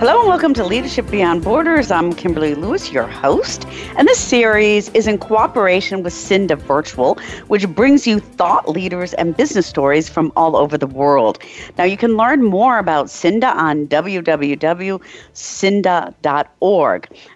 Hello and welcome to Leadership Beyond Borders. I'm Kimberly Lewis, your host, and this series is in cooperation with Cinda Virtual, which brings you thought leaders and business stories from all over the world. Now, you can learn more about Cinda on www.cinda.org.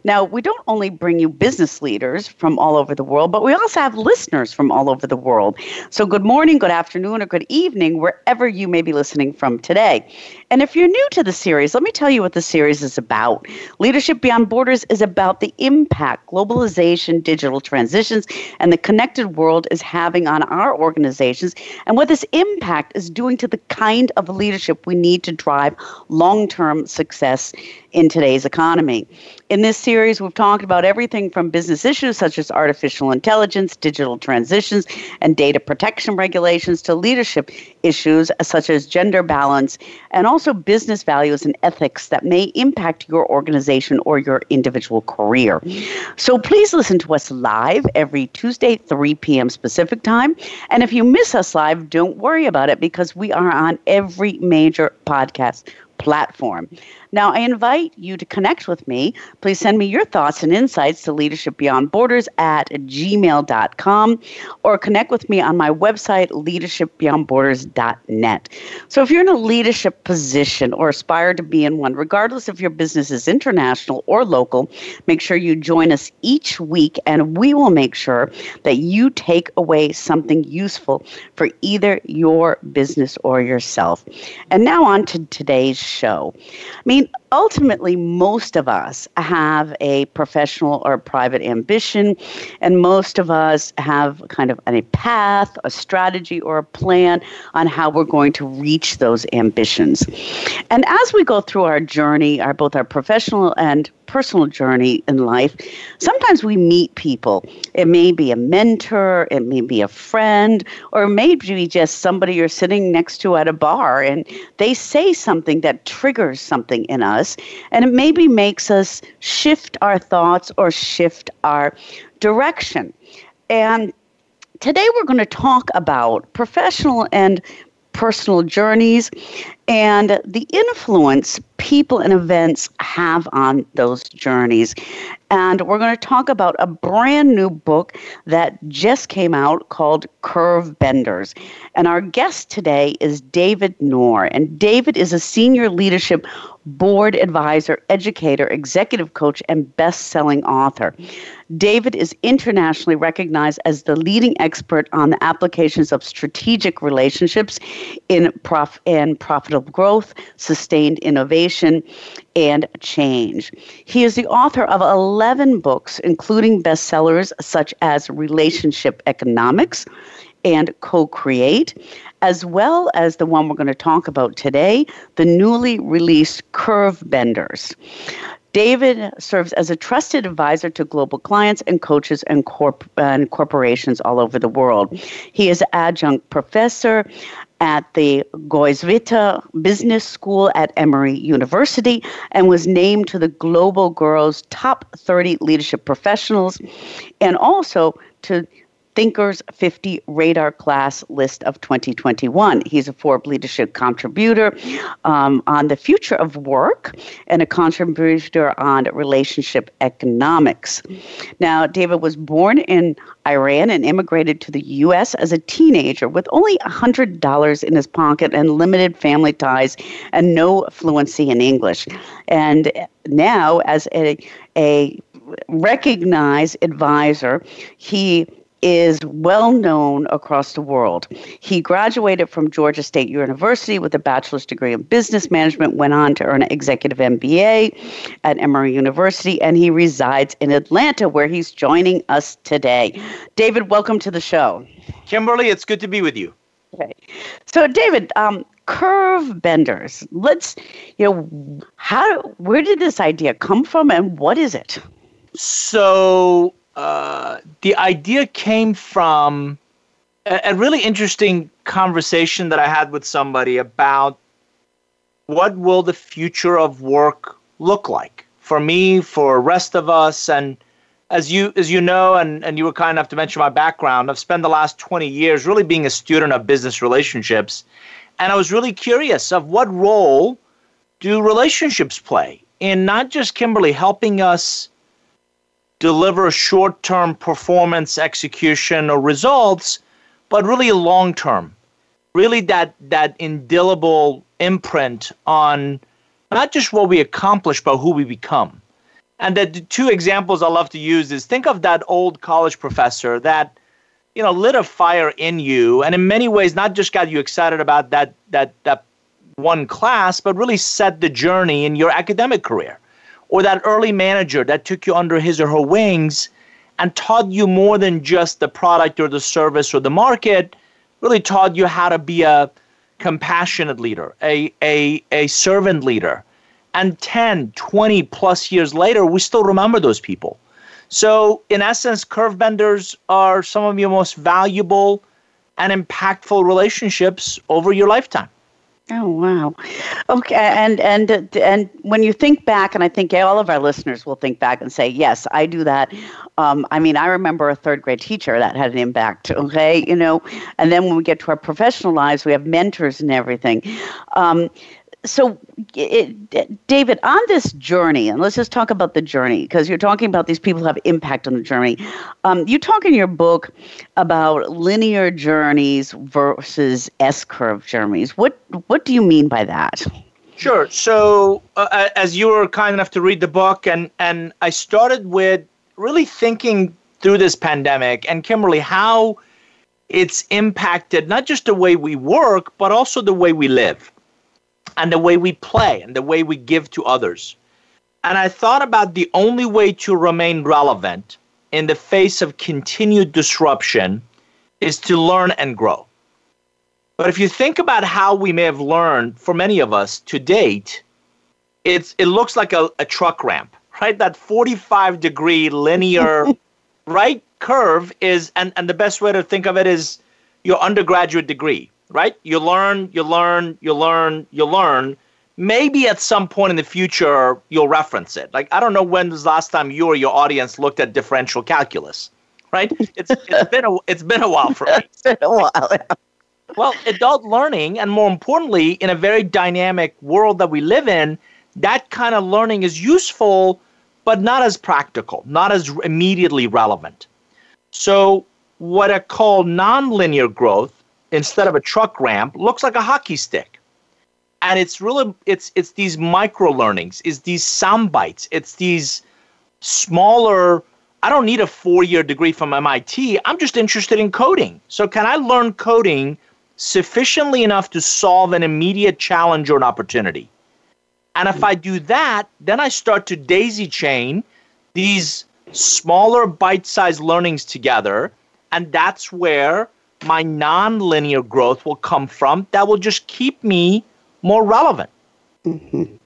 Now, we don't only bring you business leaders from all over the world, but we also have listeners from all over the world. So, good morning, good afternoon, or good evening, wherever you may be listening from today. And if you're new to the series, let me tell you what the series is about. Leadership Beyond Borders is about the impact globalization, digital transitions, and the connected world is having on our organizations and what this impact is doing to the kind of leadership we need to drive long term success in today's economy. In this series, we've talked about everything from business issues such as artificial intelligence, digital transitions, and data protection regulations to leadership issues such as gender balance and also business values and ethics that may impact your organization or your individual career. So please listen to us live every Tuesday, 3 p.m. Pacific time. And if you miss us live, don't worry about it because we are on every major podcast platform. Now, I invite you to connect with me. Please send me your thoughts and insights to leadershipbeyondborders Beyond Borders at gmail.com or connect with me on my website, leadershipbeyondborders.net. So, if you're in a leadership position or aspire to be in one, regardless if your business is international or local, make sure you join us each week and we will make sure that you take away something useful for either your business or yourself. And now, on to today's show. I mean, ultimately, most of us have a professional or private ambition, and most of us have kind of a path, a strategy, or a plan on how we're going to reach those ambitions. And as we go through our journey, our both our professional and personal journey in life, sometimes we meet people. It may be a mentor, it may be a friend, or maybe just somebody you're sitting next to at a bar and they say something that triggers something in us, and it maybe makes us shift our thoughts or shift our direction. And today we're going to talk about professional and personal journeys and the influence people and events have on those journeys. And we're going to talk about a brand new book that just came out called Curve Benders. And our guest today is David Nour. And David is a senior leadership board advisor, educator, executive coach, and best selling author. David is internationally recognized as the leading expert on the applications of strategic relationships in, prof- in profitable growth, sustained innovation, and change. He is the author of 11 books, including bestsellers such as Relationship Economics and Co Create, as well as the one we're going to talk about today, the newly released Curve Benders. David serves as a trusted advisor to global clients and coaches and, corp- and corporations all over the world. He is adjunct professor at the Goizueta Business School at Emory University and was named to the Global Gurus Top 30 Leadership Professionals and also to Thinkers 50 Radar Class list of 2021. He's a Forbes Leadership contributor um, on the future of work and a contributor on relationship economics. Now, David was born in Iran and immigrated to the U.S. as a teenager with only $100 in his pocket and limited family ties and no fluency in English. And now, as a, a recognized advisor, he is well known across the world. He graduated from Georgia State University with a bachelor's degree in business management, went on to earn an executive MBA at Emory University, and he resides in Atlanta, where he's joining us today. David, welcome to the show. Kimberly, it's good to be with you. Okay. So, David, um, curve benders. Let's, you know, how, where did this idea come from and what is it? So, uh, the idea came from a, a really interesting conversation that I had with somebody about what will the future of work look like for me, for rest of us, and as you as you know, and, and you were kind enough to mention my background, I've spent the last 20 years really being a student of business relationships. And I was really curious of what role do relationships play in not just Kimberly helping us deliver short-term performance execution or results, but really long-term. Really that that indelible imprint on not just what we accomplish, but who we become. And the two examples I love to use is think of that old college professor that you know lit a fire in you, and in many ways not just got you excited about that that that one class, but really set the journey in your academic career. Or that early manager that took you under his or her wings and taught you more than just the product or the service or the market, really taught you how to be a compassionate leader, a, a, a servant leader, and 10, 20 plus years later, we still remember those people. So, in essence, curve benders are some of your most valuable and impactful relationships over your lifetime. Oh wow, okay, and and and when you think back, and I think all of our listeners will think back and say, "Yes, I do that." Um, I mean, I remember a third grade teacher that had an impact. Okay, you know, and then when we get to our professional lives, we have mentors and everything. Um, so it, david on this journey and let's just talk about the journey because you're talking about these people who have impact on the journey. Um, you talk in your book about linear journeys versus s-curve journeys. What what do you mean by that? Sure. So uh, as you were kind enough to read the book and and i started with really thinking through this pandemic and kimberly how it's impacted not just the way we work but also the way we live and the way we play and the way we give to others. And I thought about the only way to remain relevant in the face of continued disruption is to learn and grow. But if you think about how we may have learned for many of us to date, it's it looks like a, a truck ramp, right? That 45 degree linear right curve is and, and the best way to think of it is your undergraduate degree right? You learn, you learn, you learn, you learn. Maybe at some point in the future you'll reference it. Like I don't know when was the last time you or your audience looked at differential calculus, right? It's it's been a it's been a while for me. it's been a while. Yeah. Well, adult learning, and more importantly, in a very dynamic world that we live in, that kind of learning is useful, but not as practical, not as immediately relevant. So, what I call nonlinear growth instead of a truck ramp looks like a hockey stick. And it's really it's it's these micro learnings it's these sound bites it's these smaller i don't need a four year degree from mit i'm just interested in coding. So can i learn coding sufficiently enough to solve an immediate challenge or an opportunity? And if i do that then i start to daisy chain these smaller bite sized learnings together and that's where my nonlinear growth will come from that will just keep me more relevant. Mm-hmm.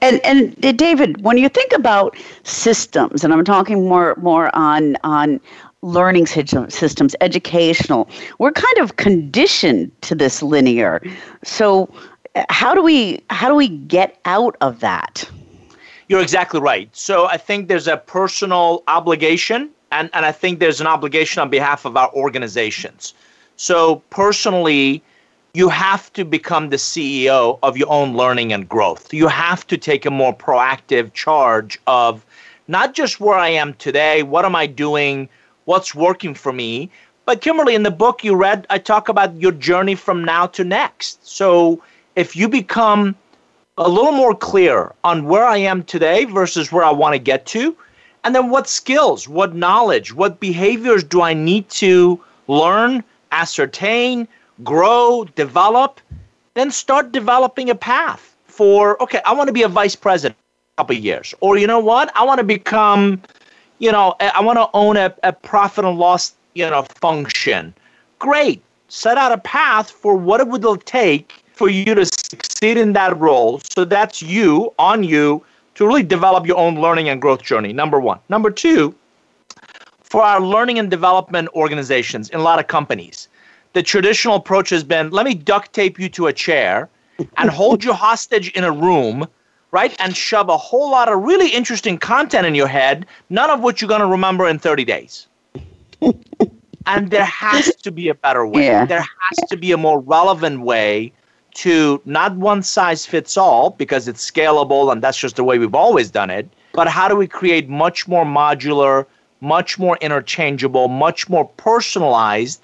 And and David, when you think about systems, and I'm talking more more on on learning systems, educational, we're kind of conditioned to this linear. So how do we how do we get out of that? You're exactly right. So I think there's a personal obligation and, and I think there's an obligation on behalf of our organizations. So, personally, you have to become the CEO of your own learning and growth. You have to take a more proactive charge of not just where I am today, what am I doing, what's working for me. But, Kimberly, in the book you read, I talk about your journey from now to next. So, if you become a little more clear on where I am today versus where I want to get to, and then what skills, what knowledge, what behaviors do I need to learn, ascertain, grow, develop? Then start developing a path for, okay, I want to be a vice president a couple years. Or you know what? I want to become, you know, I want to own a, a profit and loss, you know, function. Great. Set out a path for what it would take for you to succeed in that role. So that's you on you to really develop your own learning and growth journey, number one. Number two, for our learning and development organizations in a lot of companies, the traditional approach has been let me duct tape you to a chair and hold you hostage in a room, right? And shove a whole lot of really interesting content in your head, none of which you're going to remember in 30 days. and there has to be a better way. Yeah. There has to be a more relevant way to not one size fits all because it's scalable and that's just the way we've always done it, but how do we create much more modular, much more interchangeable, much more personalized,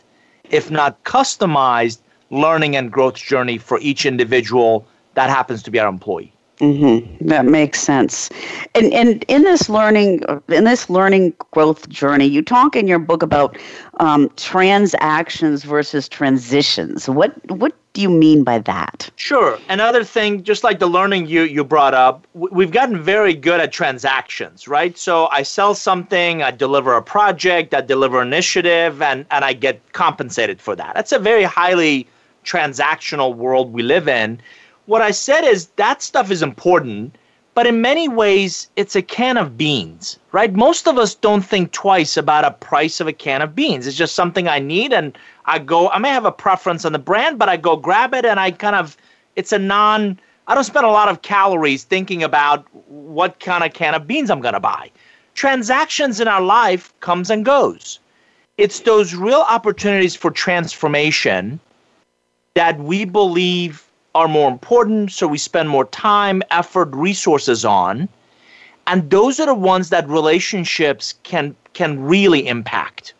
if not customized, learning and growth journey for each individual that happens to be our employee? Mm-hmm. That makes sense. And and in this learning in this learning growth journey, you talk in your book about um, transactions versus transitions. What what do you mean by that? Sure. Another thing, just like the learning you you brought up, we've gotten very good at transactions, right? So I sell something, I deliver a project, I deliver initiative, and and I get compensated for that. That's a very highly transactional world we live in what I said is that stuff is important, but in many ways, it's a can of beans, right? Most of us don't think twice about a price of a can of beans. It's just something I need, and I go, I may have a preference on the brand, but I go grab it, and I kind of, it's a non, I don't spend a lot of calories thinking about what kind of can of beans I'm going to buy. Transactions in our life comes and goes. It's those real opportunities for transformation that we believe are more important, so we spend more time, effort, resources on. And those are the ones that relationships can can really impact.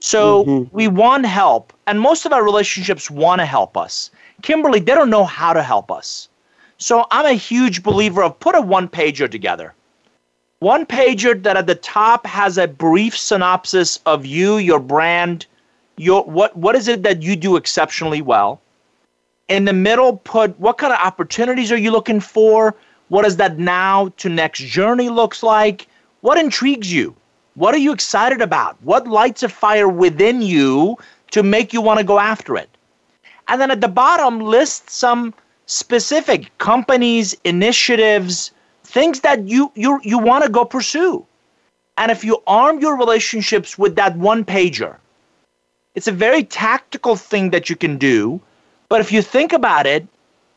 So mm-hmm. we want help, and most of our relationships want to help us. Kimberly, they don't know how to help us. So I'm a huge believer of put a one pager together. One pager that at the top has a brief synopsis of you, your brand, your what what is it that you do exceptionally well? In the middle put what kind of opportunities are you looking for? What does that now to next journey looks like? What intrigues you? What are you excited about? What lights a fire within you to make you want to go after it? And then at the bottom list some specific companies initiatives things that you you you want to go pursue. And if you arm your relationships with that one pager it's a very tactical thing that you can do but if you think about it,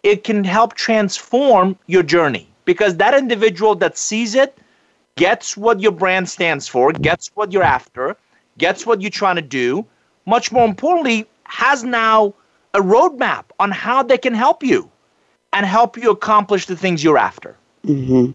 it can help transform your journey because that individual that sees it gets what your brand stands for, gets what you're after, gets what you're trying to do. Much more importantly, has now a roadmap on how they can help you and help you accomplish the things you're after. Mm-hmm.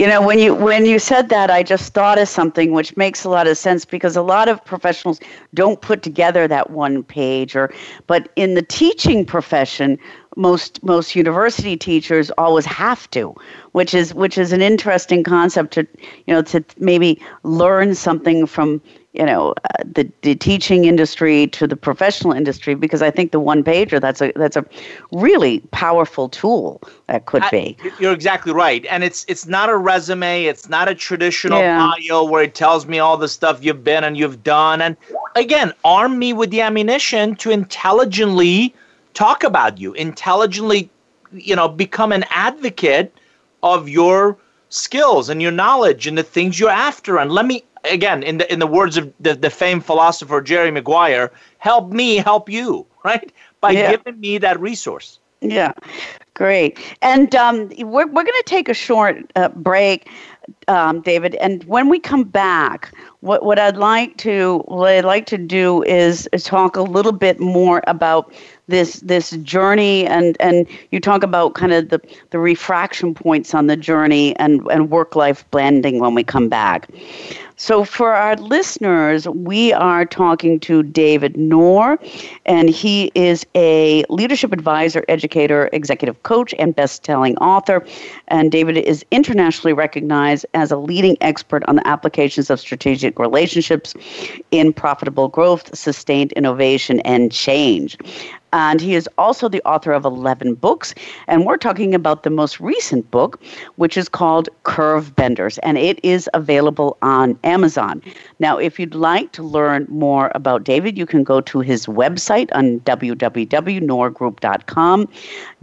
You know, when you when you said that, I just thought of something which makes a lot of sense because a lot of professionals don't put together that one page. Or, but in the teaching profession, most most university teachers always have to, which is which is an interesting concept to you know to maybe learn something from you know uh, the the teaching industry to the professional industry because I think the one pager that's a that's a really powerful tool that could be. You're exactly right, and it's it's not a resume, it's not a traditional yeah. bio where it tells me all the stuff you've been and you've done, and again, arm me with the ammunition to intelligently talk about you, intelligently, you know, become an advocate of your skills and your knowledge and the things you're after, and let me again, in the in the words of the, the famed philosopher Jerry Maguire, help me help you, right? By yeah. giving me that resource. Yeah, great. And um, we're we're going to take a short uh, break, um, David. And when we come back, what what I'd like to what I'd like to do is, is talk a little bit more about this this journey and and you talk about kind of the the refraction points on the journey and and work life blending when we come back so, for our listeners, we are talking to David Nour, and he is a leadership advisor, educator, executive coach, and best selling author. And David is internationally recognized as a leading expert on the applications of strategic relationships in profitable growth, sustained innovation, and change. And he is also the author of 11 books. And we're talking about the most recent book, which is called Curve Benders. And it is available on Amazon. Now, if you'd like to learn more about David, you can go to his website on www.nourgroup.com.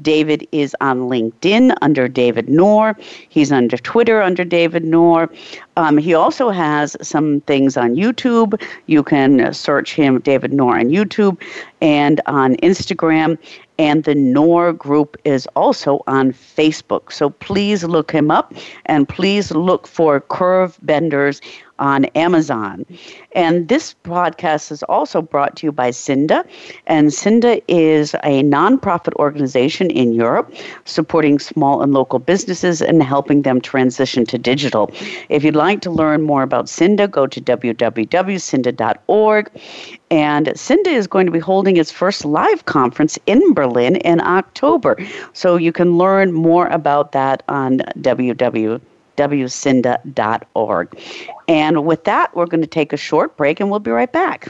David is on LinkedIn under David Nour. He's under Twitter under David Nour. Um, he also has some things on YouTube. You can search him, David Nour, on YouTube and on Instagram. And the Nour group is also on Facebook. So please look him up and please look for Curve Benders on Amazon. And this podcast is also brought to you by Cinda. And Cinda is a nonprofit organization in Europe supporting small and local businesses and helping them transition to digital. If you'd like to learn more about Cinda, go to www.cinda.org. And Cinda is going to be holding its first live conference in Berlin in October. So you can learn more about that on www www.cinda.org. And with that, we're going to take a short break and we'll be right back.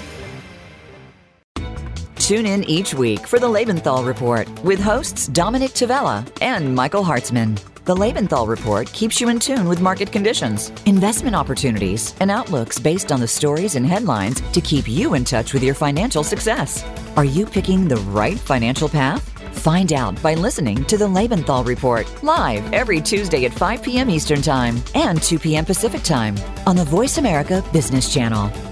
Tune in each week for the Lebenthal Report with hosts Dominic Tavella and Michael Hartzman. The Lebenthal Report keeps you in tune with market conditions, investment opportunities, and outlooks based on the stories and headlines to keep you in touch with your financial success. Are you picking the right financial path? Find out by listening to the Lebenthal Report live every Tuesday at 5 p.m. Eastern Time and 2 p.m. Pacific Time on the Voice America Business Channel.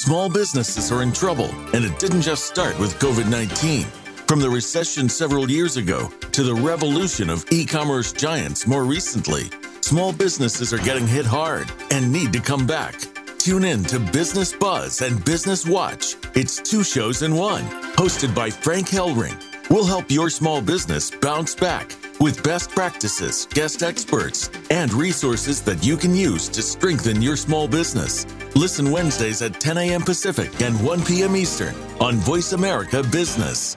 Small businesses are in trouble, and it didn't just start with COVID 19. From the recession several years ago to the revolution of e commerce giants more recently, small businesses are getting hit hard and need to come back. Tune in to Business Buzz and Business Watch. It's two shows in one, hosted by Frank Hellring. We'll help your small business bounce back with best practices, guest experts, and resources that you can use to strengthen your small business. Listen Wednesdays at 10 a.m. Pacific and 1 p.m. Eastern on Voice America Business.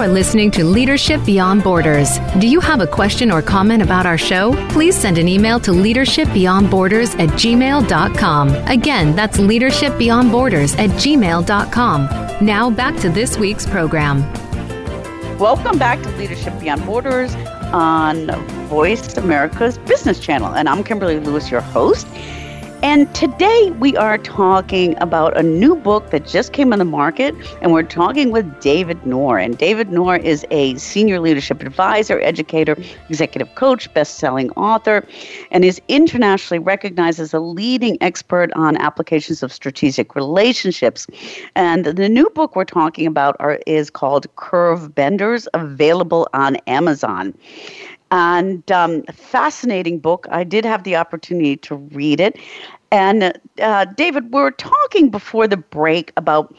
You are listening to Leadership Beyond Borders. Do you have a question or comment about our show? Please send an email to leadershipbeyondborders at gmail.com. Again, that's leadershipbeyondborders at gmail.com. Now back to this week's program. Welcome back to Leadership Beyond Borders on Voice America's Business Channel. And I'm Kimberly Lewis, your host. And today we are talking about a new book that just came on the market, and we're talking with David Nour. And David Nour is a senior leadership advisor, educator, executive coach, best-selling author, and is internationally recognized as a leading expert on applications of strategic relationships. And the new book we're talking about are, is called Curve Benders, available on Amazon and um, fascinating book. I did have the opportunity to read it. And uh, David, we were talking before the break about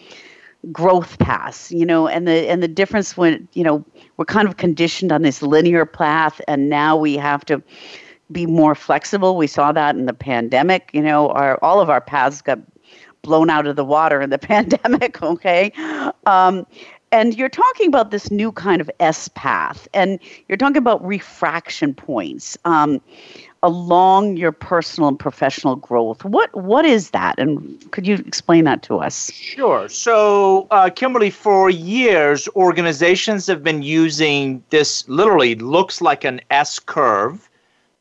growth paths, you know, and the and the difference when you know we're kind of conditioned on this linear path, and now we have to be more flexible. We saw that in the pandemic. You know, our all of our paths got blown out of the water in the pandemic. Okay, um, and you're talking about this new kind of S path, and you're talking about refraction points um, along your personal and professional growth. What what is that, and could you explain that to us? Sure. So, uh, Kimberly, for years, organizations have been using this. Literally, looks like an S curve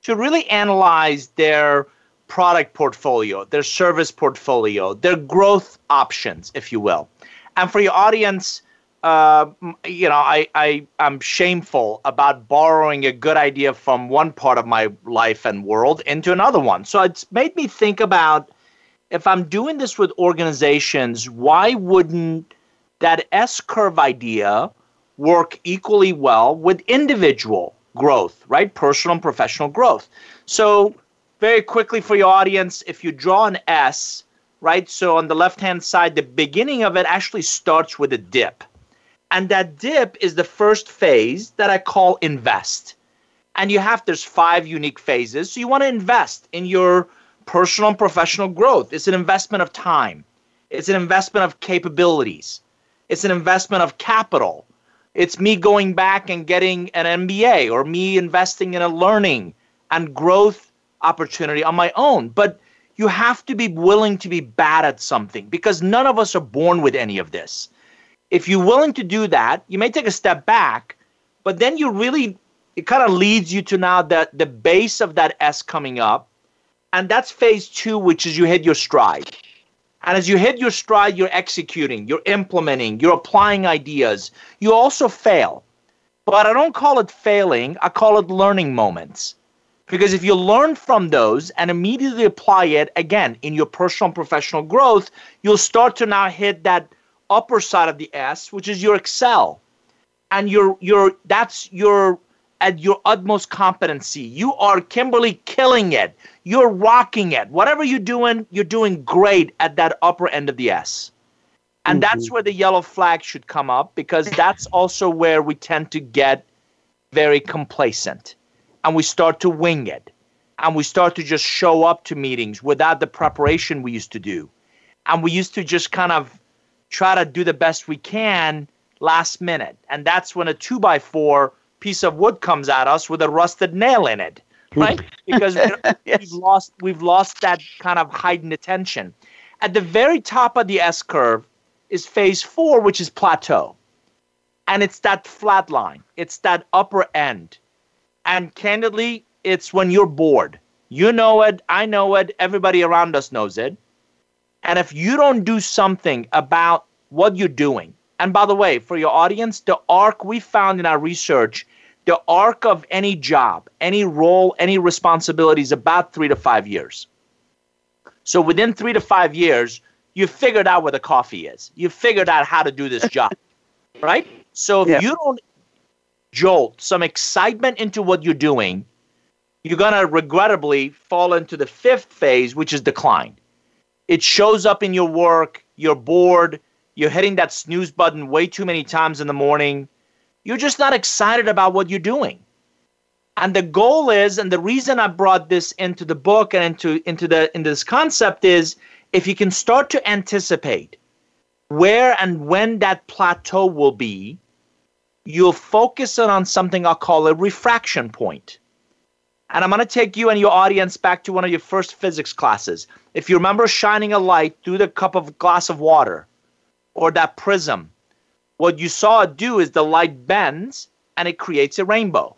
to really analyze their product portfolio, their service portfolio, their growth options, if you will. And for your audience uh, you know, I, I, I'm shameful about borrowing a good idea from one part of my life and world into another one. So it's made me think about if I'm doing this with organizations, why wouldn't that S curve idea work equally well with individual growth, right? Personal and professional growth. So, very quickly for your audience, if you draw an S, right? So, on the left hand side, the beginning of it actually starts with a dip. And that dip is the first phase that I call invest. And you have, there's five unique phases. So, you want to invest in your personal and professional growth. It's an investment of time, it's an investment of capabilities, it's an investment of capital it's me going back and getting an MBA or me investing in a learning and growth opportunity on my own. But you have to be willing to be bad at something because none of us are born with any of this. If you're willing to do that, you may take a step back, but then you really, it kind of leads you to now that the base of that S coming up. And that's phase two, which is you hit your stride. And as you hit your stride, you're executing, you're implementing, you're applying ideas. You also fail. But I don't call it failing, I call it learning moments. Because if you learn from those and immediately apply it again in your personal and professional growth, you'll start to now hit that upper side of the S, which is your excel. And your your that's your at your utmost competency. You are Kimberly killing it. You're rocking it. Whatever you're doing, you're doing great at that upper end of the S. And mm-hmm. that's where the yellow flag should come up because that's also where we tend to get very complacent and we start to wing it and we start to just show up to meetings without the preparation we used to do. And we used to just kind of try to do the best we can last minute. And that's when a two by four piece of wood comes at us with a rusted nail in it, right? because yes. we've lost we've lost that kind of heightened attention. At the very top of the S curve is phase four, which is plateau. And it's that flat line. It's that upper end. And candidly, it's when you're bored. You know it, I know it, everybody around us knows it. And if you don't do something about what you're doing, and by the way, for your audience, the arc we found in our research, the arc of any job, any role, any responsibility is about three to five years. So within three to five years, you figured out where the coffee is. You figured out how to do this job, right? So if yeah. you don't jolt some excitement into what you're doing, you're going to regrettably fall into the fifth phase, which is decline. It shows up in your work, you're bored, you're hitting that snooze button way too many times in the morning. You're just not excited about what you're doing. And the goal is, and the reason I brought this into the book and into, into the into this concept is if you can start to anticipate where and when that plateau will be, you'll focus it on something I'll call a refraction point. And I'm going to take you and your audience back to one of your first physics classes. If you remember shining a light through the cup of glass of water, or that prism, what you saw it do is the light bends and it creates a rainbow.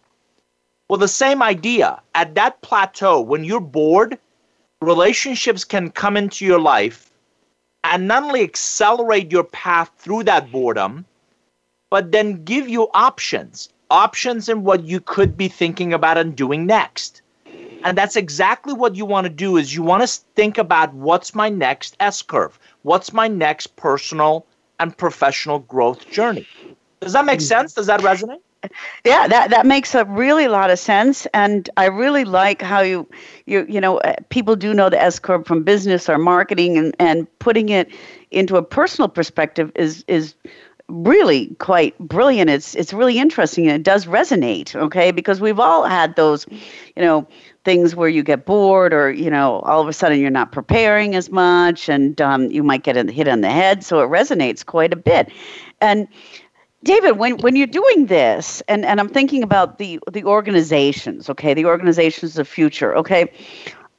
Well, the same idea. At that plateau, when you're bored, relationships can come into your life and not only accelerate your path through that boredom, but then give you options options and what you could be thinking about and doing next and that's exactly what you want to do is you want to think about what's my next s curve what's my next personal and professional growth journey. Does that make mm-hmm. sense? Does that resonate? Yeah, that that makes a really lot of sense, and I really like how you you you know uh, people do know the S curve from business or marketing, and and putting it into a personal perspective is is really quite brilliant. It's it's really interesting and it does resonate, okay? Because we've all had those, you know, things where you get bored or you know all of a sudden you're not preparing as much and um, you might get hit on the head so it resonates quite a bit and david when, when you're doing this and, and i'm thinking about the the organizations okay the organizations of the future okay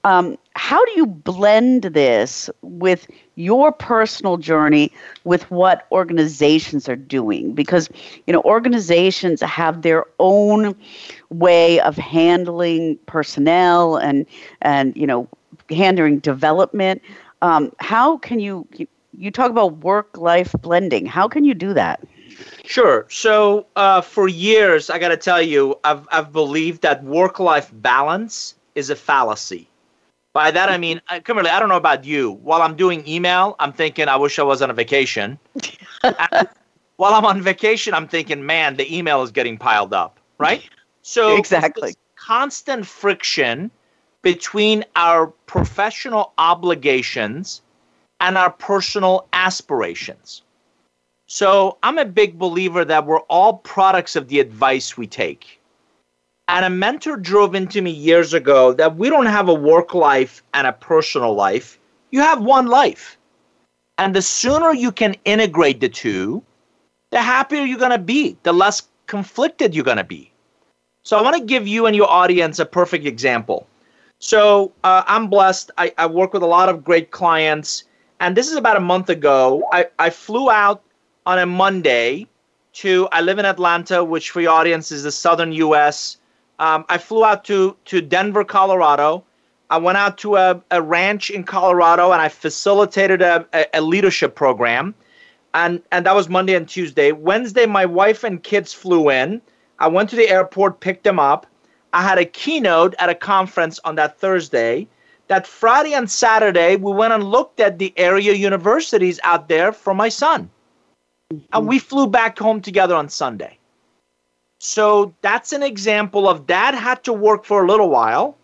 um, how do you blend this with your personal journey with what organizations are doing because you know organizations have their own way of handling personnel and and you know handling development um, how can you you talk about work life blending how can you do that Sure. So uh, for years, I got to tell you, I've I've believed that work life balance is a fallacy. By that I mean, uh, Kimberly, I don't know about you. While I'm doing email, I'm thinking I wish I was on a vacation. while I'm on vacation, I'm thinking, man, the email is getting piled up, right? So exactly constant friction between our professional obligations and our personal aspirations. So I'm a big believer that we're all products of the advice we take. And a mentor drove into me years ago that we don't have a work life and a personal life. You have one life. And the sooner you can integrate the two, the happier you're going to be, the less conflicted you're going to be. So I want to give you and your audience a perfect example. So uh, I'm blessed. I, I work with a lot of great clients. And this is about a month ago. I, I flew out on a Monday to, I live in Atlanta, which for your audience is the southern US. Um, I flew out to, to Denver, Colorado. I went out to a, a ranch in Colorado and I facilitated a, a, a leadership program. And, and that was Monday and Tuesday. Wednesday, my wife and kids flew in. I went to the airport, picked them up. I had a keynote at a conference on that Thursday. That Friday and Saturday, we went and looked at the area universities out there for my son. Mm-hmm. And we flew back home together on Sunday. So that's an example of dad had to work for a little while.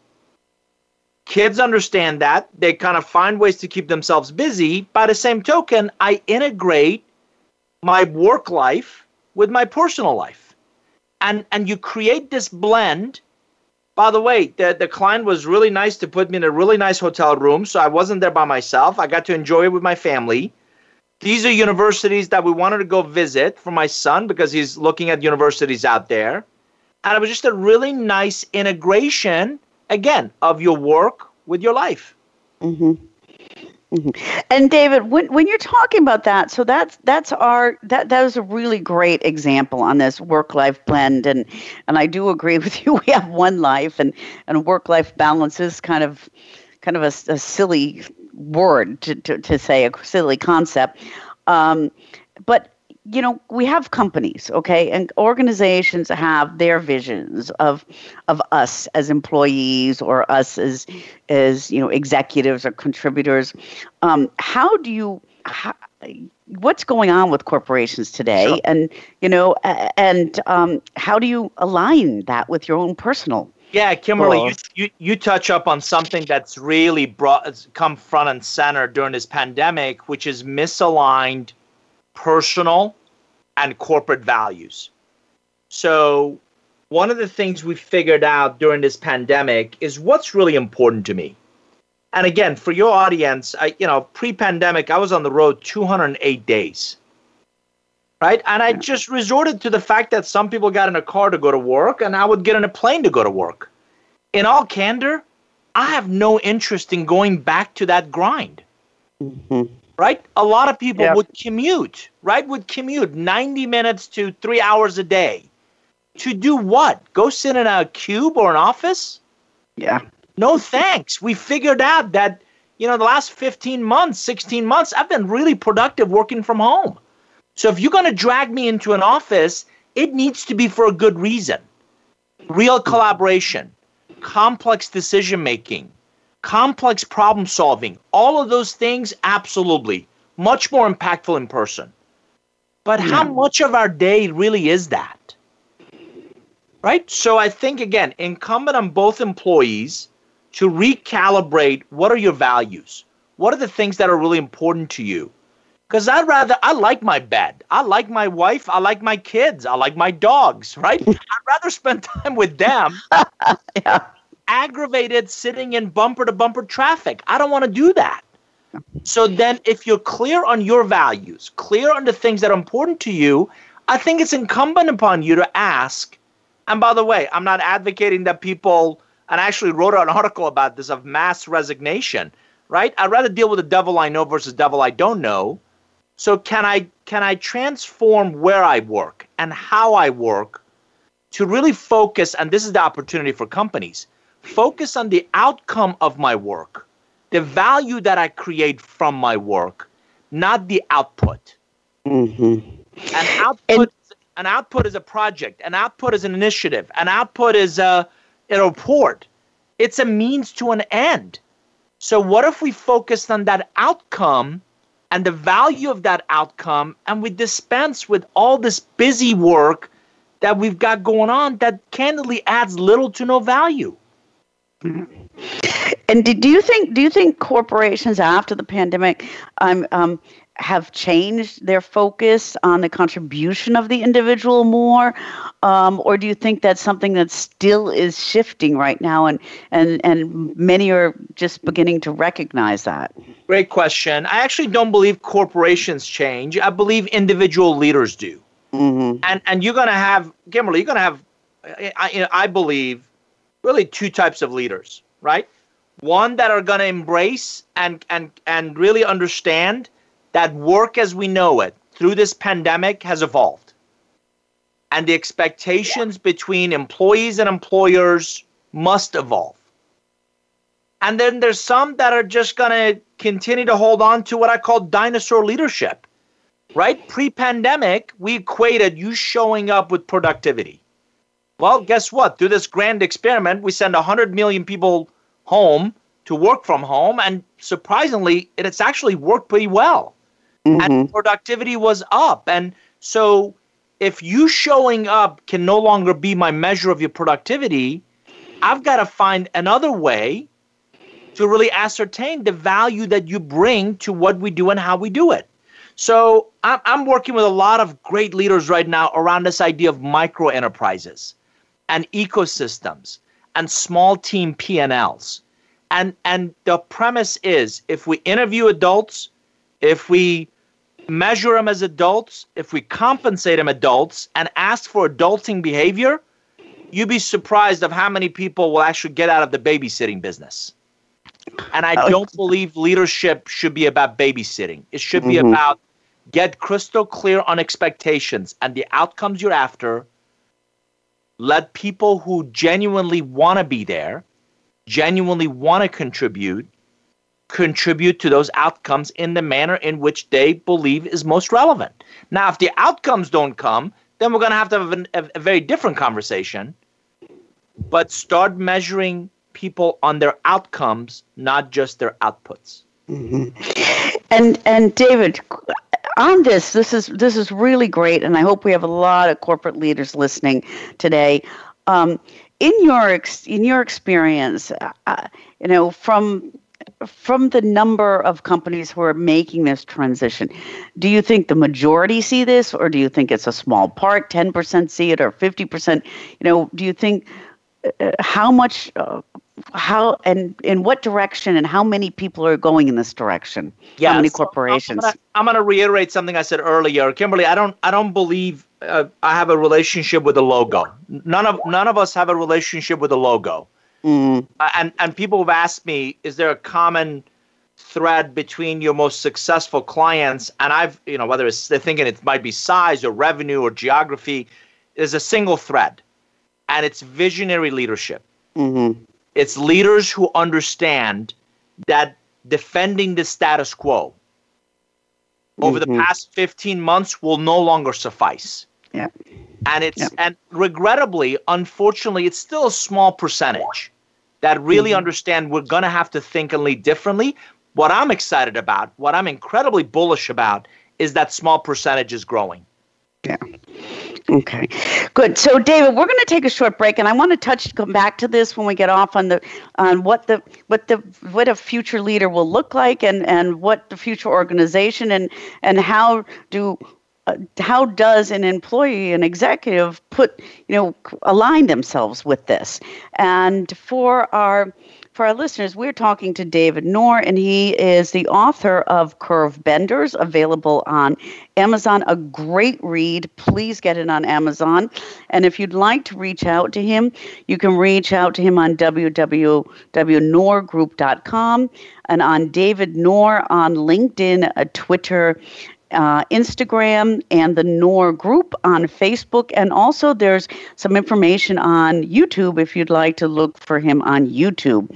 Kids understand that. They kind of find ways to keep themselves busy. By the same token, I integrate my work life with my personal life. And and you create this blend by the way, the, the client was really nice to put me in a really nice hotel room. So I wasn't there by myself. I got to enjoy it with my family. These are universities that we wanted to go visit for my son because he's looking at universities out there. And it was just a really nice integration, again, of your work with your life. Mm-hmm. Mm-hmm. And David, when when you're talking about that, so that's that's our that that was a really great example on this work life blend, and and I do agree with you. We have one life, and and work life balance is kind of kind of a, a silly word to, to, to say a silly concept, um, but you know we have companies okay? And organizations have their visions of of us as employees or us as as you know executives or contributors. Um, how do you how, what's going on with corporations today? Sure. and you know and um, how do you align that with your own personal yeah, Kimberly, you, you, you touch up on something that's really brought come front and center during this pandemic, which is misaligned personal and corporate values. So, one of the things we figured out during this pandemic is what's really important to me. And again, for your audience, I, you know, pre-pandemic, I was on the road 208 days. Right? And I just resorted to the fact that some people got in a car to go to work and I would get in a plane to go to work. In all candor, I have no interest in going back to that grind. Mm-hmm right? A lot of people would commute, right? Would commute 90 minutes to three hours a day. To do what? Go sit in a cube or an office? Yeah. No thanks. We figured out that, you know, the last 15 months, 16 months, I've been really productive working from home. So if you're going to drag me into an office, it needs to be for a good reason. Real collaboration, complex decision making, complex problem solving, all of those things, absolutely. Much more impactful in person. But how much of our day really is that? Right? So I think, again, incumbent on both employees to recalibrate what are your values? What are the things that are really important to you? Because I'd rather, I like my bed. I like my wife. I like my kids. I like my dogs, right? I'd rather spend time with them yeah aggravated sitting in bumper to bumper traffic. I don't want to do that. So then, if you're clear on your values, clear on the things that are important to you, I think it's incumbent upon you to ask. And by the way, I'm not advocating that people, and I actually wrote an article about this of mass resignation, right? I'd rather deal with the devil I know versus devil I don't know. So can I can I transform where I work and how I work to really focus? And this is the opportunity for companies focus on the outcome of my work, the value that I create from my work, not the output. Mm-hmm. An output, and- an output is a project. An output is an initiative. An output is a, a report. It's a means to an end. So what if we focused on that outcome and the value of that outcome, and we dispense with all this busy work that we've got going on that candidly adds little to no value. And do you think do you think corporations after the pandemic um, um, have changed their focus on the contribution of the individual more, um, or do you think that's something that still is shifting right now, and and and many are just beginning to recognize that? Great question. I actually don't believe corporations change. I believe individual leaders do. Mm-hmm. And and you're going to have Kimberly. You're going to have, I, I believe, really two types of leaders, right? One that are going to embrace and and and really understand that work as we know it through this pandemic has evolved. And the expectations between employees and employers must evolve. And then there's some that are just going to continue to hold on to what I call dinosaur leadership. Right? Pre pandemic, we equated you showing up with productivity. Well, guess what? Through this grand experiment, we send 100 million people home to work from home. And surprisingly, it's actually worked pretty well mm-hmm. and productivity was up. And so if you showing up can no longer be my measure of your productivity, I've got to find another way to really ascertain the value that you bring to what we do and how we do it. So I'm working with a lot of great leaders right now around this idea of micro enterprises and ecosystems and small team P&Ls. And and the premise is if we interview adults, if we measure them as adults, if we compensate them adults and ask for adulting behavior, you'd be surprised of how many people will actually get out of the babysitting business. And I don't believe leadership should be about babysitting. It should be mm-hmm. about get crystal clear on expectations and the outcomes you're after. Let people who genuinely want to be there, genuinely want to contribute, contribute to those outcomes in the manner in which they believe is most relevant. Now, if the outcomes don't come, then we're going to have to have a, a very different conversation. But start measuring people on their outcomes, not just their outputs. Mm-hmm. And and David, on this, this is this is really great, and I hope we have a lot of corporate leaders listening today. Um, in your ex- in your experience, uh, you know, from from the number of companies who are making this transition, do you think the majority see this, or do you think it's a small part, 10% see it, or 50%? You know, do you think uh, how much, uh, how, and in what direction, and how many people are going in this direction? Yeah, how many corporations? I'm going to reiterate something I said earlier, Kimberly. I don't, I don't believe uh, I have a relationship with a logo. None of, none of us have a relationship with a logo. Mm. Uh, and and people have asked me, is there a common thread between your most successful clients? And I've, you know, whether it's they're thinking it might be size or revenue or geography, there's a single thread, and it's visionary leadership. Mm-hmm. It's leaders who understand that defending the status quo over mm-hmm. the past 15 months will no longer suffice. Yeah. And it's yeah. and regrettably, unfortunately, it's still a small percentage that really mm-hmm. understand we're going to have to think and lead differently. What I'm excited about, what I'm incredibly bullish about, is that small percentage is growing. Yeah. Okay. Good. So, David, we're going to take a short break, and I want to touch, come back to this when we get off on the on what the what the what a future leader will look like, and and what the future organization, and and how do how does an employee, an executive, put you know align themselves with this? And for our for our listeners, we're talking to David Nour, and he is the author of Curve Benders, available on Amazon. A great read. Please get it on Amazon. And if you'd like to reach out to him, you can reach out to him on www.nourgroup.com and on David Nour on LinkedIn, uh, Twitter, uh, Instagram and the Nour group on Facebook. And also, there's some information on YouTube if you'd like to look for him on YouTube.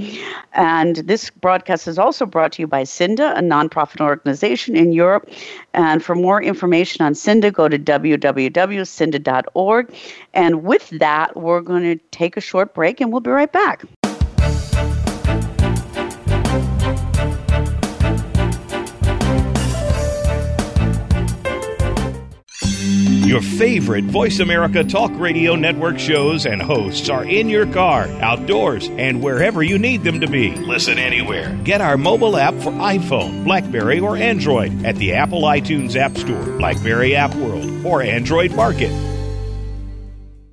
And this broadcast is also brought to you by Cinda, a nonprofit organization in Europe. And for more information on Cinda, go to www.cinda.org. And with that, we're going to take a short break and we'll be right back. Your favorite Voice America Talk Radio Network shows and hosts are in your car, outdoors, and wherever you need them to be. Listen anywhere. Get our mobile app for iPhone, Blackberry, or Android at the Apple iTunes App Store, Blackberry App World, or Android Market.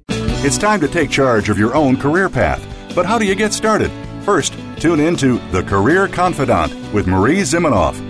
It's time to take charge of your own career path. But how do you get started? First, tune in to The Career Confidant with Marie Zimenoff.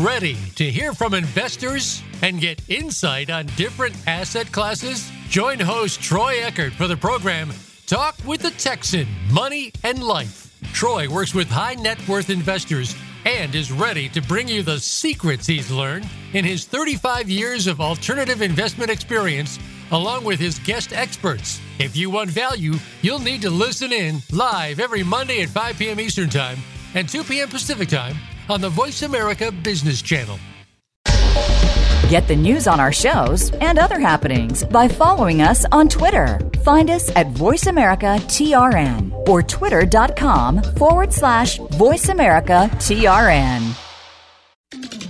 Ready to hear from investors and get insight on different asset classes? Join host Troy Eckert for the program Talk with the Texan Money and Life. Troy works with high net worth investors and is ready to bring you the secrets he's learned in his 35 years of alternative investment experience, along with his guest experts. If you want value, you'll need to listen in live every Monday at 5 p.m. Eastern Time and 2 p.m. Pacific Time on the Voice America Business Channel. Get the news on our shows and other happenings by following us on Twitter. Find us at VoiceAmericaTRN or twitter.com forward slash VoiceAmericaTRN.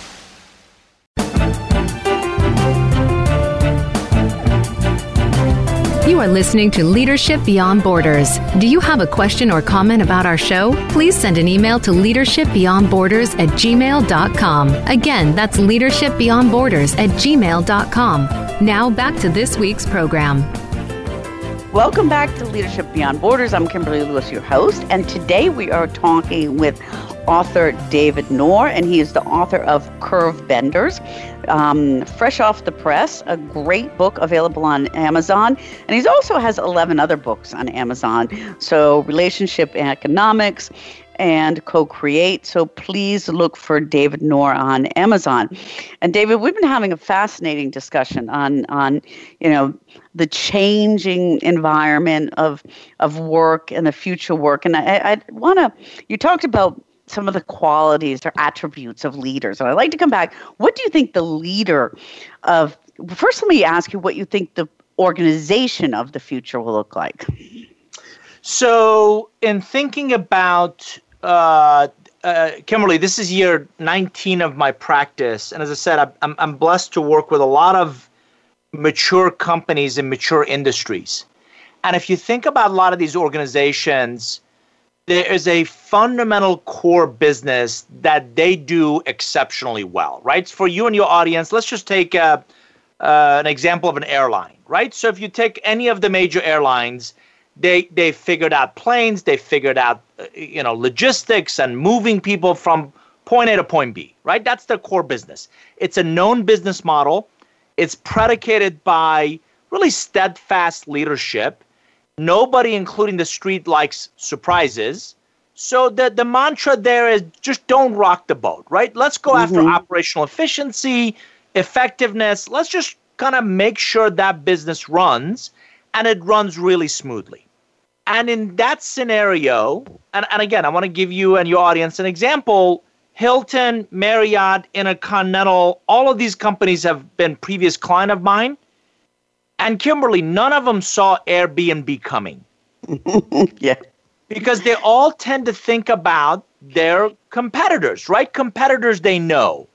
Are listening to Leadership Beyond Borders. Do you have a question or comment about our show? Please send an email to leadershipbeyondborders at gmail.com. Again, that's leadershipbeyondborders at gmail.com. Now back to this week's program. Welcome back to Leadership Beyond Borders. I'm Kimberly Lewis, your host, and today we are talking with author David Nour, and he is the author of Curve Benders, um, fresh off the press, a great book available on Amazon, and he also has 11 other books on Amazon. So, relationship economics and co-create. So please look for David Nour on Amazon. And David, we've been having a fascinating discussion on on you know the changing environment of of work and the future work. And I, I want to you talked about some of the qualities or attributes of leaders. And I'd like to come back. What do you think the leader of first let me ask you what you think the organization of the future will look like. So, in thinking about uh, uh, Kimberly, this is year 19 of my practice, and as I said, I'm I'm blessed to work with a lot of mature companies in mature industries. And if you think about a lot of these organizations, there is a fundamental core business that they do exceptionally well, right? For you and your audience, let's just take uh, uh, an example of an airline, right? So if you take any of the major airlines, they they figured out planes, they figured out uh, you know logistics and moving people from point A to point B, right? That's their core business. It's a known business model. It's predicated by really steadfast leadership. Nobody, including the street, likes surprises. So the, the mantra there is just don't rock the boat, right? Let's go mm-hmm. after operational efficiency, effectiveness. Let's just kind of make sure that business runs and it runs really smoothly. And in that scenario, and, and again, I want to give you and your audience an example. Hilton, Marriott, Intercontinental, all of these companies have been previous client of mine. And Kimberly, none of them saw Airbnb coming. yeah. Because they all tend to think about their competitors, right? Competitors they know.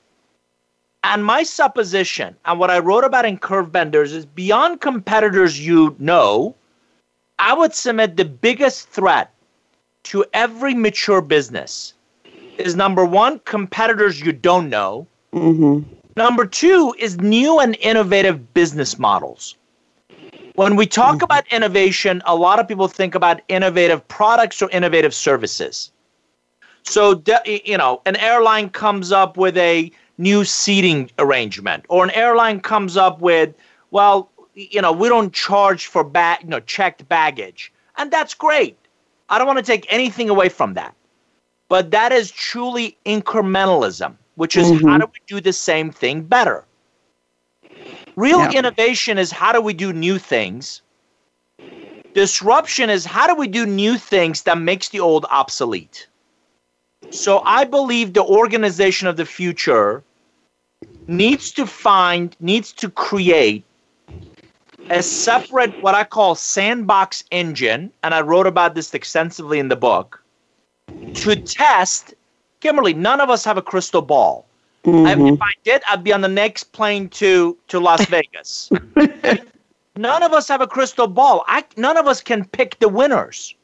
And my supposition, and what I wrote about in Curve Benders, is beyond competitors you know, I would submit the biggest threat to every mature business is number one, competitors you don't know. Mm-hmm. Number two is new and innovative business models. When we talk mm-hmm. about innovation, a lot of people think about innovative products or innovative services. So, you know, an airline comes up with a new seating arrangement, or an airline comes up with, well, you know, we don't charge for bag, you know, checked baggage. And that's great. I don't want to take anything away from that. But that is truly incrementalism, which is Mm-hmm. how do we do the same thing better? Real Yeah. innovation is how do we do new things? Disruption is how do we do new things that makes the old obsolete? So I believe the organization of the future needs to find, needs to create a separate, what I call sandbox engine, and I wrote about this extensively in the book, to test. Kimberly, none of us have a crystal ball. Mm-hmm. I- if I did, I'd be on the next plane to, to Las Vegas. none of us have a crystal ball. I, none of us can pick the winners.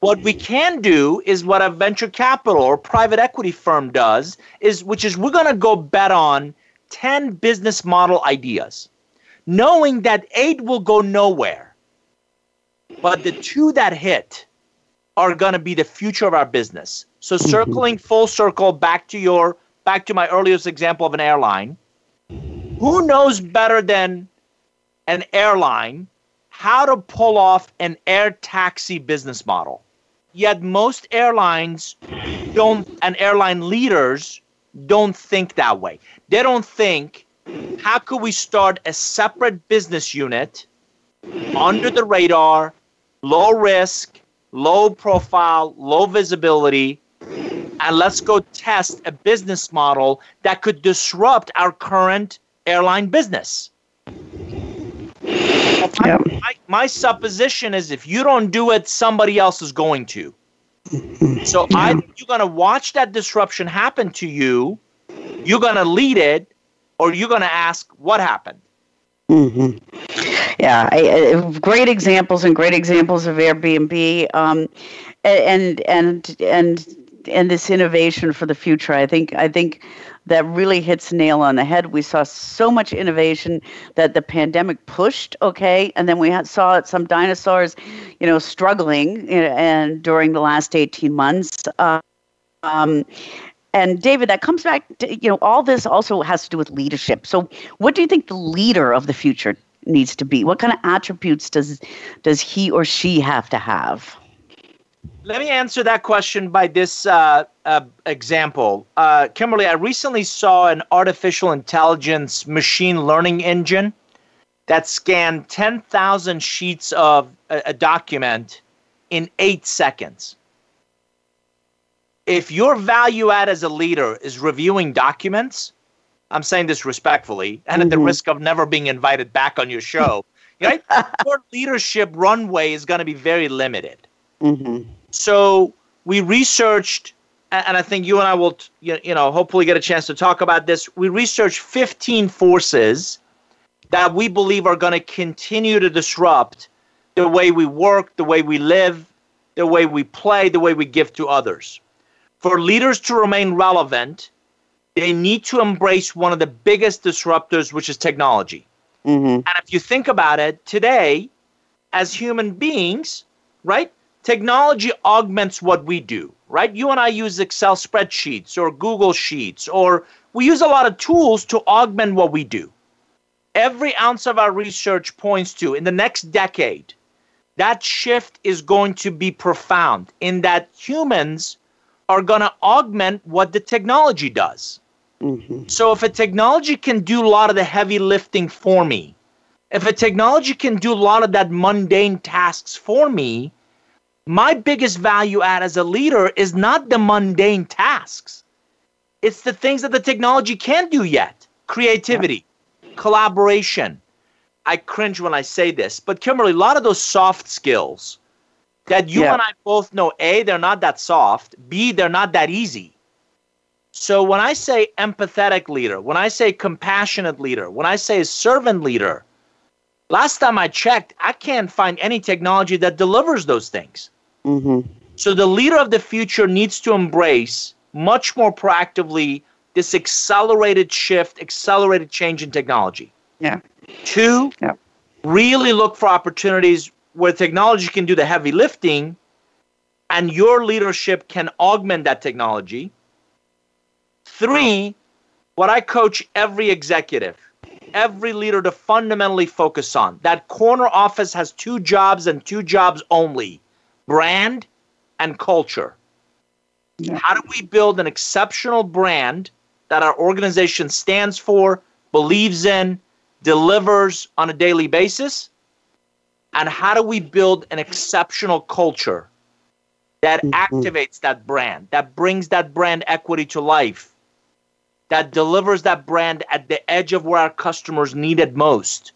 What we can do is what a venture capital or private equity firm does is which is we're going to go bet on 10 business model ideas knowing that 8 will go nowhere. But the two that hit are going to be the future of our business. So mm-hmm. circling full circle back to your back to my earliest example of an airline. Who knows better than an airline how to pull off an air taxi business model. Yet most airlines don't, and airline leaders don't think that way. They don't think, how could we start a separate business unit under the radar, low risk, low profile, low visibility, and let's go test a business model that could disrupt our current airline business. Yeah. My, my supposition is if you don't do it, somebody else is going to. So either you're going to watch that disruption happen to you, you're going to lead it, or you're going to ask what happened. Yeah, I, I, great examples and great examples of Airbnb, um, and and and and this innovation for the future. I think I think that really hits nail on the head. We saw so much innovation that the pandemic pushed. Okay, and then we saw some dinosaurs, you know, struggling, and during the last eighteen months. Uh, um, and David, that comes back to, you know, all this also has to do with leadership. So, what do you think the leader of the future needs to be? What kind of attributes does does he or she have to have? Let me answer that question by this uh, uh, example. Uh, Kimberly, I recently saw an artificial intelligence machine learning engine that scanned 10,000 sheets of a, a document in eight seconds. If your value add as a leader is reviewing documents, I'm saying this respectfully and at the risk of never being invited back on your show, right? your leadership runway is going to be very limited. Mm-hmm. So we researched, and I think you and I will, you you know, hopefully get a chance to talk about this. We researched 15 forces that we believe are going to continue to disrupt the way we work, the way we live, the way we play, the way we give to others. For leaders to remain relevant, they need to embrace one of the biggest disruptors, which is technology. Mm-hmm. And if you think about it, today, as human beings, right? Technology augments what we do, right? You and I use Excel spreadsheets or Google Sheets, or we use a lot of tools to augment what we do. Every ounce of our research points to in the next decade, that shift is going to be profound in that humans are going to augment what the technology does. Mm-hmm. So if a technology can do a lot of the heavy lifting for me, if a technology can do a lot of that mundane tasks for me, my biggest value add as a leader is not the mundane tasks. It's the things that the technology can't do yet. Creativity, collaboration. I cringe when I say this, but Kimberly, a lot of those soft skills that you Yeah. and I both know A, they're not that soft, B, they're not that easy. So when I say empathetic leader, when I say compassionate leader, when I say servant leader, last time I checked, I can't find any technology that delivers those things. Mm-hmm. So the leader of the future needs to embrace much more proactively this accelerated shift, accelerated change in technology. Yeah. Two, Yeah. really look for opportunities where technology can do the heavy lifting and your leadership can augment that technology. Three, what I coach every executive every leader to fundamentally focus on. That corner office has two jobs and two jobs only brand and culture. Yeah. How do we build an exceptional brand that our organization stands for, believes in, delivers on a daily basis? And how do we build an exceptional culture that mm-hmm. activates that brand, that brings that brand equity to life, that delivers that brand at the edge of where our customers need it most?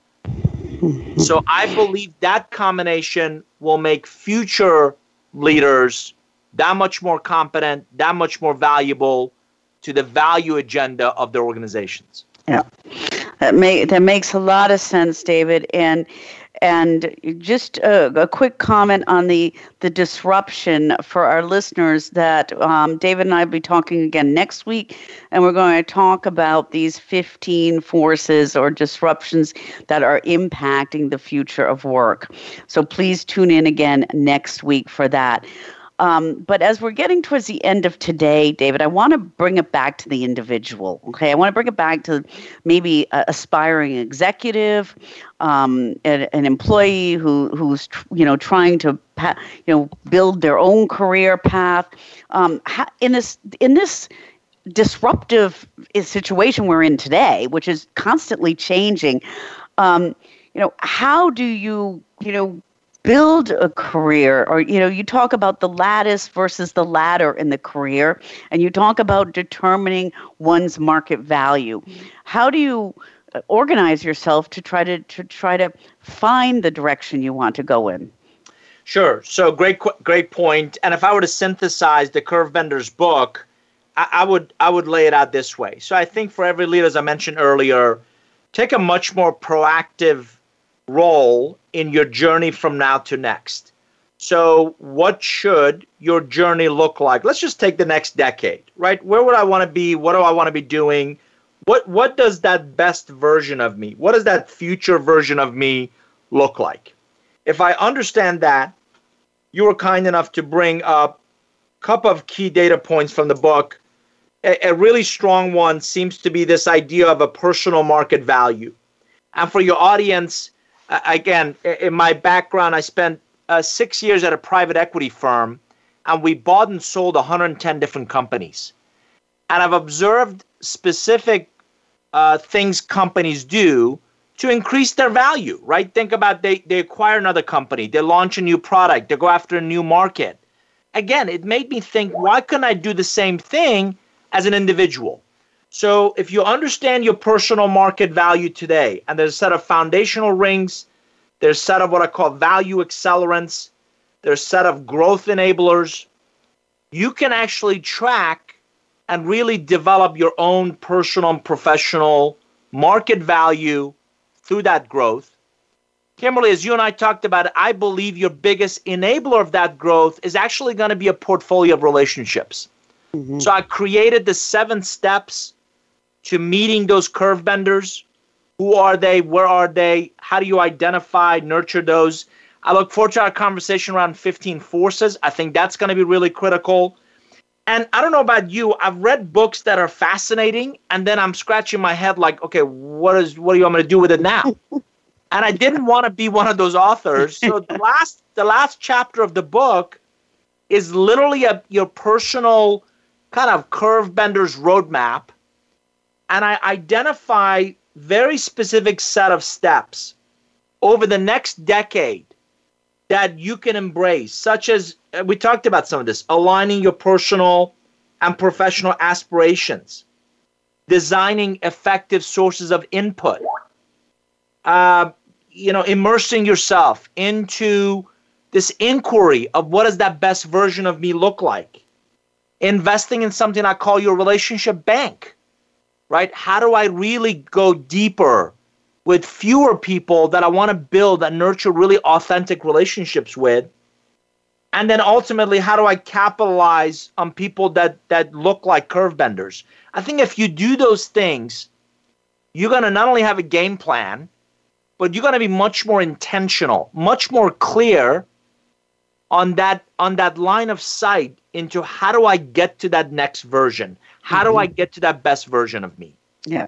Mm-hmm. So I believe that combination will make future leaders that much more competent, that much more valuable to the value agenda of their organizations. Yeah. That make that makes a lot of sense, David. And and just a, a, quick comment on the, the disruption for our listeners that um, David and I will be talking again next week, and we're going to talk about these 15 forces or disruptions that are impacting the future of work. So please tune in again next week for that. Um, but as we're getting towards the end of today, David, I want to bring it back to the individual. Okay, I want to bring it back to maybe a aspiring executive, um, an, an, employee who who's you know trying to you know build their own career path. Um, in this in this disruptive situation we're in today, which is constantly changing. Um, you know, how do you you know build a career or you know you talk about the lattice versus the ladder in the career and you talk about determining one's market value. How do you uh, organize yourself to try to, to try to find the direction you want to go in? Sure. So great great point. And if i were to synthesize the Curvebenders book I, I would i would lay it out this way. So i think for every leader as i mentioned earlier take a much more proactive role in your journey from now to next. So, what should your journey look like? Let's just take the next decade, right? Where would I want to be? What do I want to be doing? What what does that best version of me? What does that future version of me look like? If I understand that, you were kind enough to bring up a couple of key data points from the book. A, a really strong one seems to be this idea of a personal market value. And for your audience, again, in my background, I spent uh, six years at a private equity firm, and we bought and sold 110 different companies. And I've observed specific uh, things companies do to increase their value, right? Think about they, they acquire another company, they launch a new product, they go after a new market. Again, it made me think, why couldn't I do the same thing as an individual? So if you understand your personal market value today, and there's a set of foundational rings, there's a set of what I call value accelerants, there's a set of growth enablers, you can actually track and really develop your own personal and professional market value through that growth. Kimberly, as you and I talked about it, I believe your biggest enabler of that growth is actually going to be a portfolio of relationships. Mm-hmm. So I created the seven steps to meeting those Curvebenders. Who are they? Where are they? How do you identify, nurture those? I look forward to our conversation around 15 forces. I think that's going to be really critical. And I don't know about you, I've read books that are fascinating, and then I'm scratching my head like, okay, what is what do you want me to do with it now? and I didn't want to be one of those authors. So the last the last chapter of the book is literally a your personal kind of Curvebenders roadmap and I identify very specific set of steps over the next decade that you can embrace, such as uh, we talked about some of this, aligning your personal and professional aspirations, designing effective sources of input, uh, you know, immersing yourself into this inquiry of what does that best version of me look like, investing in something I call your relationship bank right? How do I really go deeper with fewer people that I want to build and nurture really authentic relationships with? And then ultimately, how do I capitalize on people that that look like Curvebenders? I think if you do those things, you're going to not only have a game plan, but you're going to be much more intentional, much more clear on that on that line of sight into how do I get to that next version? How mm-hmm. do I get to that best version of me? Yeah.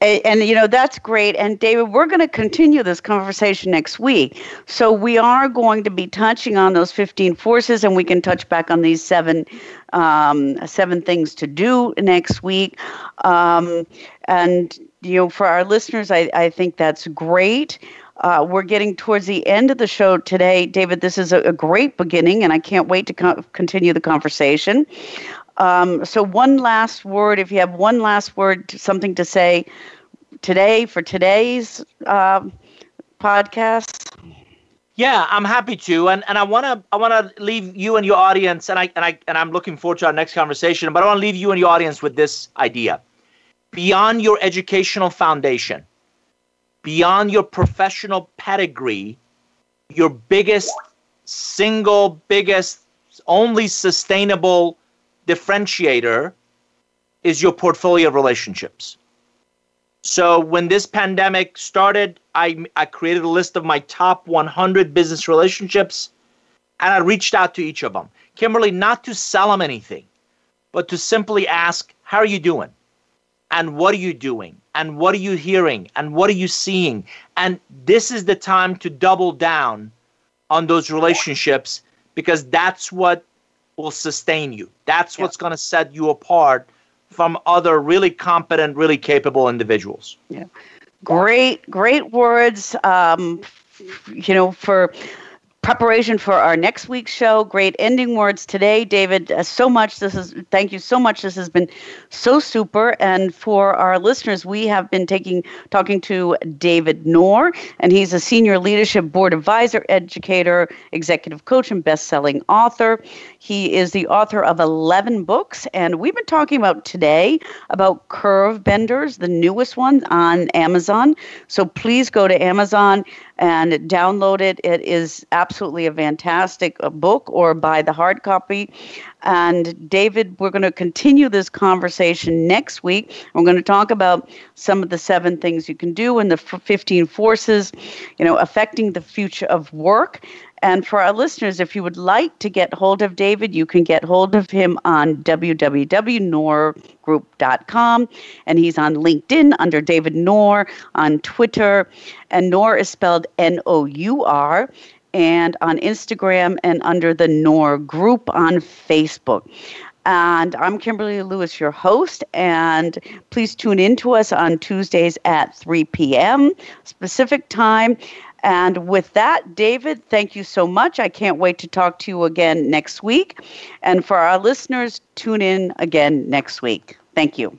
And, and, you know that's great and david we're going to continue this conversation next week so we are going to be touching on those 15 forces and we can touch back on these seven um, seven things to do next week um, and you know for our listeners i, I think that's great uh, we're getting towards the end of the show today david this is a, a great beginning and i can't wait to co- continue the conversation um, so, one last word, if you have one last word, something to say today for today's uh, podcast. Yeah, I'm happy to, and and I want to I want to leave you and your audience, and I and I and I'm looking forward to our next conversation. But I want to leave you and your audience with this idea: beyond your educational foundation, beyond your professional pedigree, your biggest single biggest only sustainable differentiator is your portfolio of relationships. So when this pandemic started, I, I created a list of my top 100 business relationships and I reached out to each of them. Kimberly, not to sell them anything, but to simply ask, How are you doing? And what are you doing? And what are you hearing? And what are you seeing? And this is the time to double down on those relationships because that's what will sustain you. That's what's going to set you apart from other really competent, really capable individuals. Yeah. Great, great words. Um, you know, for preparation for our next week's show. Great ending words today, David. Uh, so much. This is thank you so much. This has been so super. And for our listeners, we have been taking talking to David Nour, and he's a senior leadership board advisor, educator, executive coach, and best-selling author. He is the author of 11 books, and we've been talking about today about Curve Benders, the newest one on Amazon. So please go to Amazon and download it. It is absolutely a fantastic uh, book or buy the hard copy. And David, we're going to continue this conversation next week. We're going to talk about some of the seven things you can do and the 15 forces, you know, affecting the future of work. And for our listeners, if you would like to get hold of David, you can get hold of him on www.nourgroup.com. And he's on LinkedIn under David Nour, on Twitter. And Nour is spelled N O U R and on Instagram and under the Nour Group on Facebook. And I'm Kimberly Lewis, your host. And please tune in to us on Tuesdays at 3 p.m. specific time. And with that, David, thank you so much. I can't wait to talk to you again next week. And for our listeners, tune in again next week. Thank you.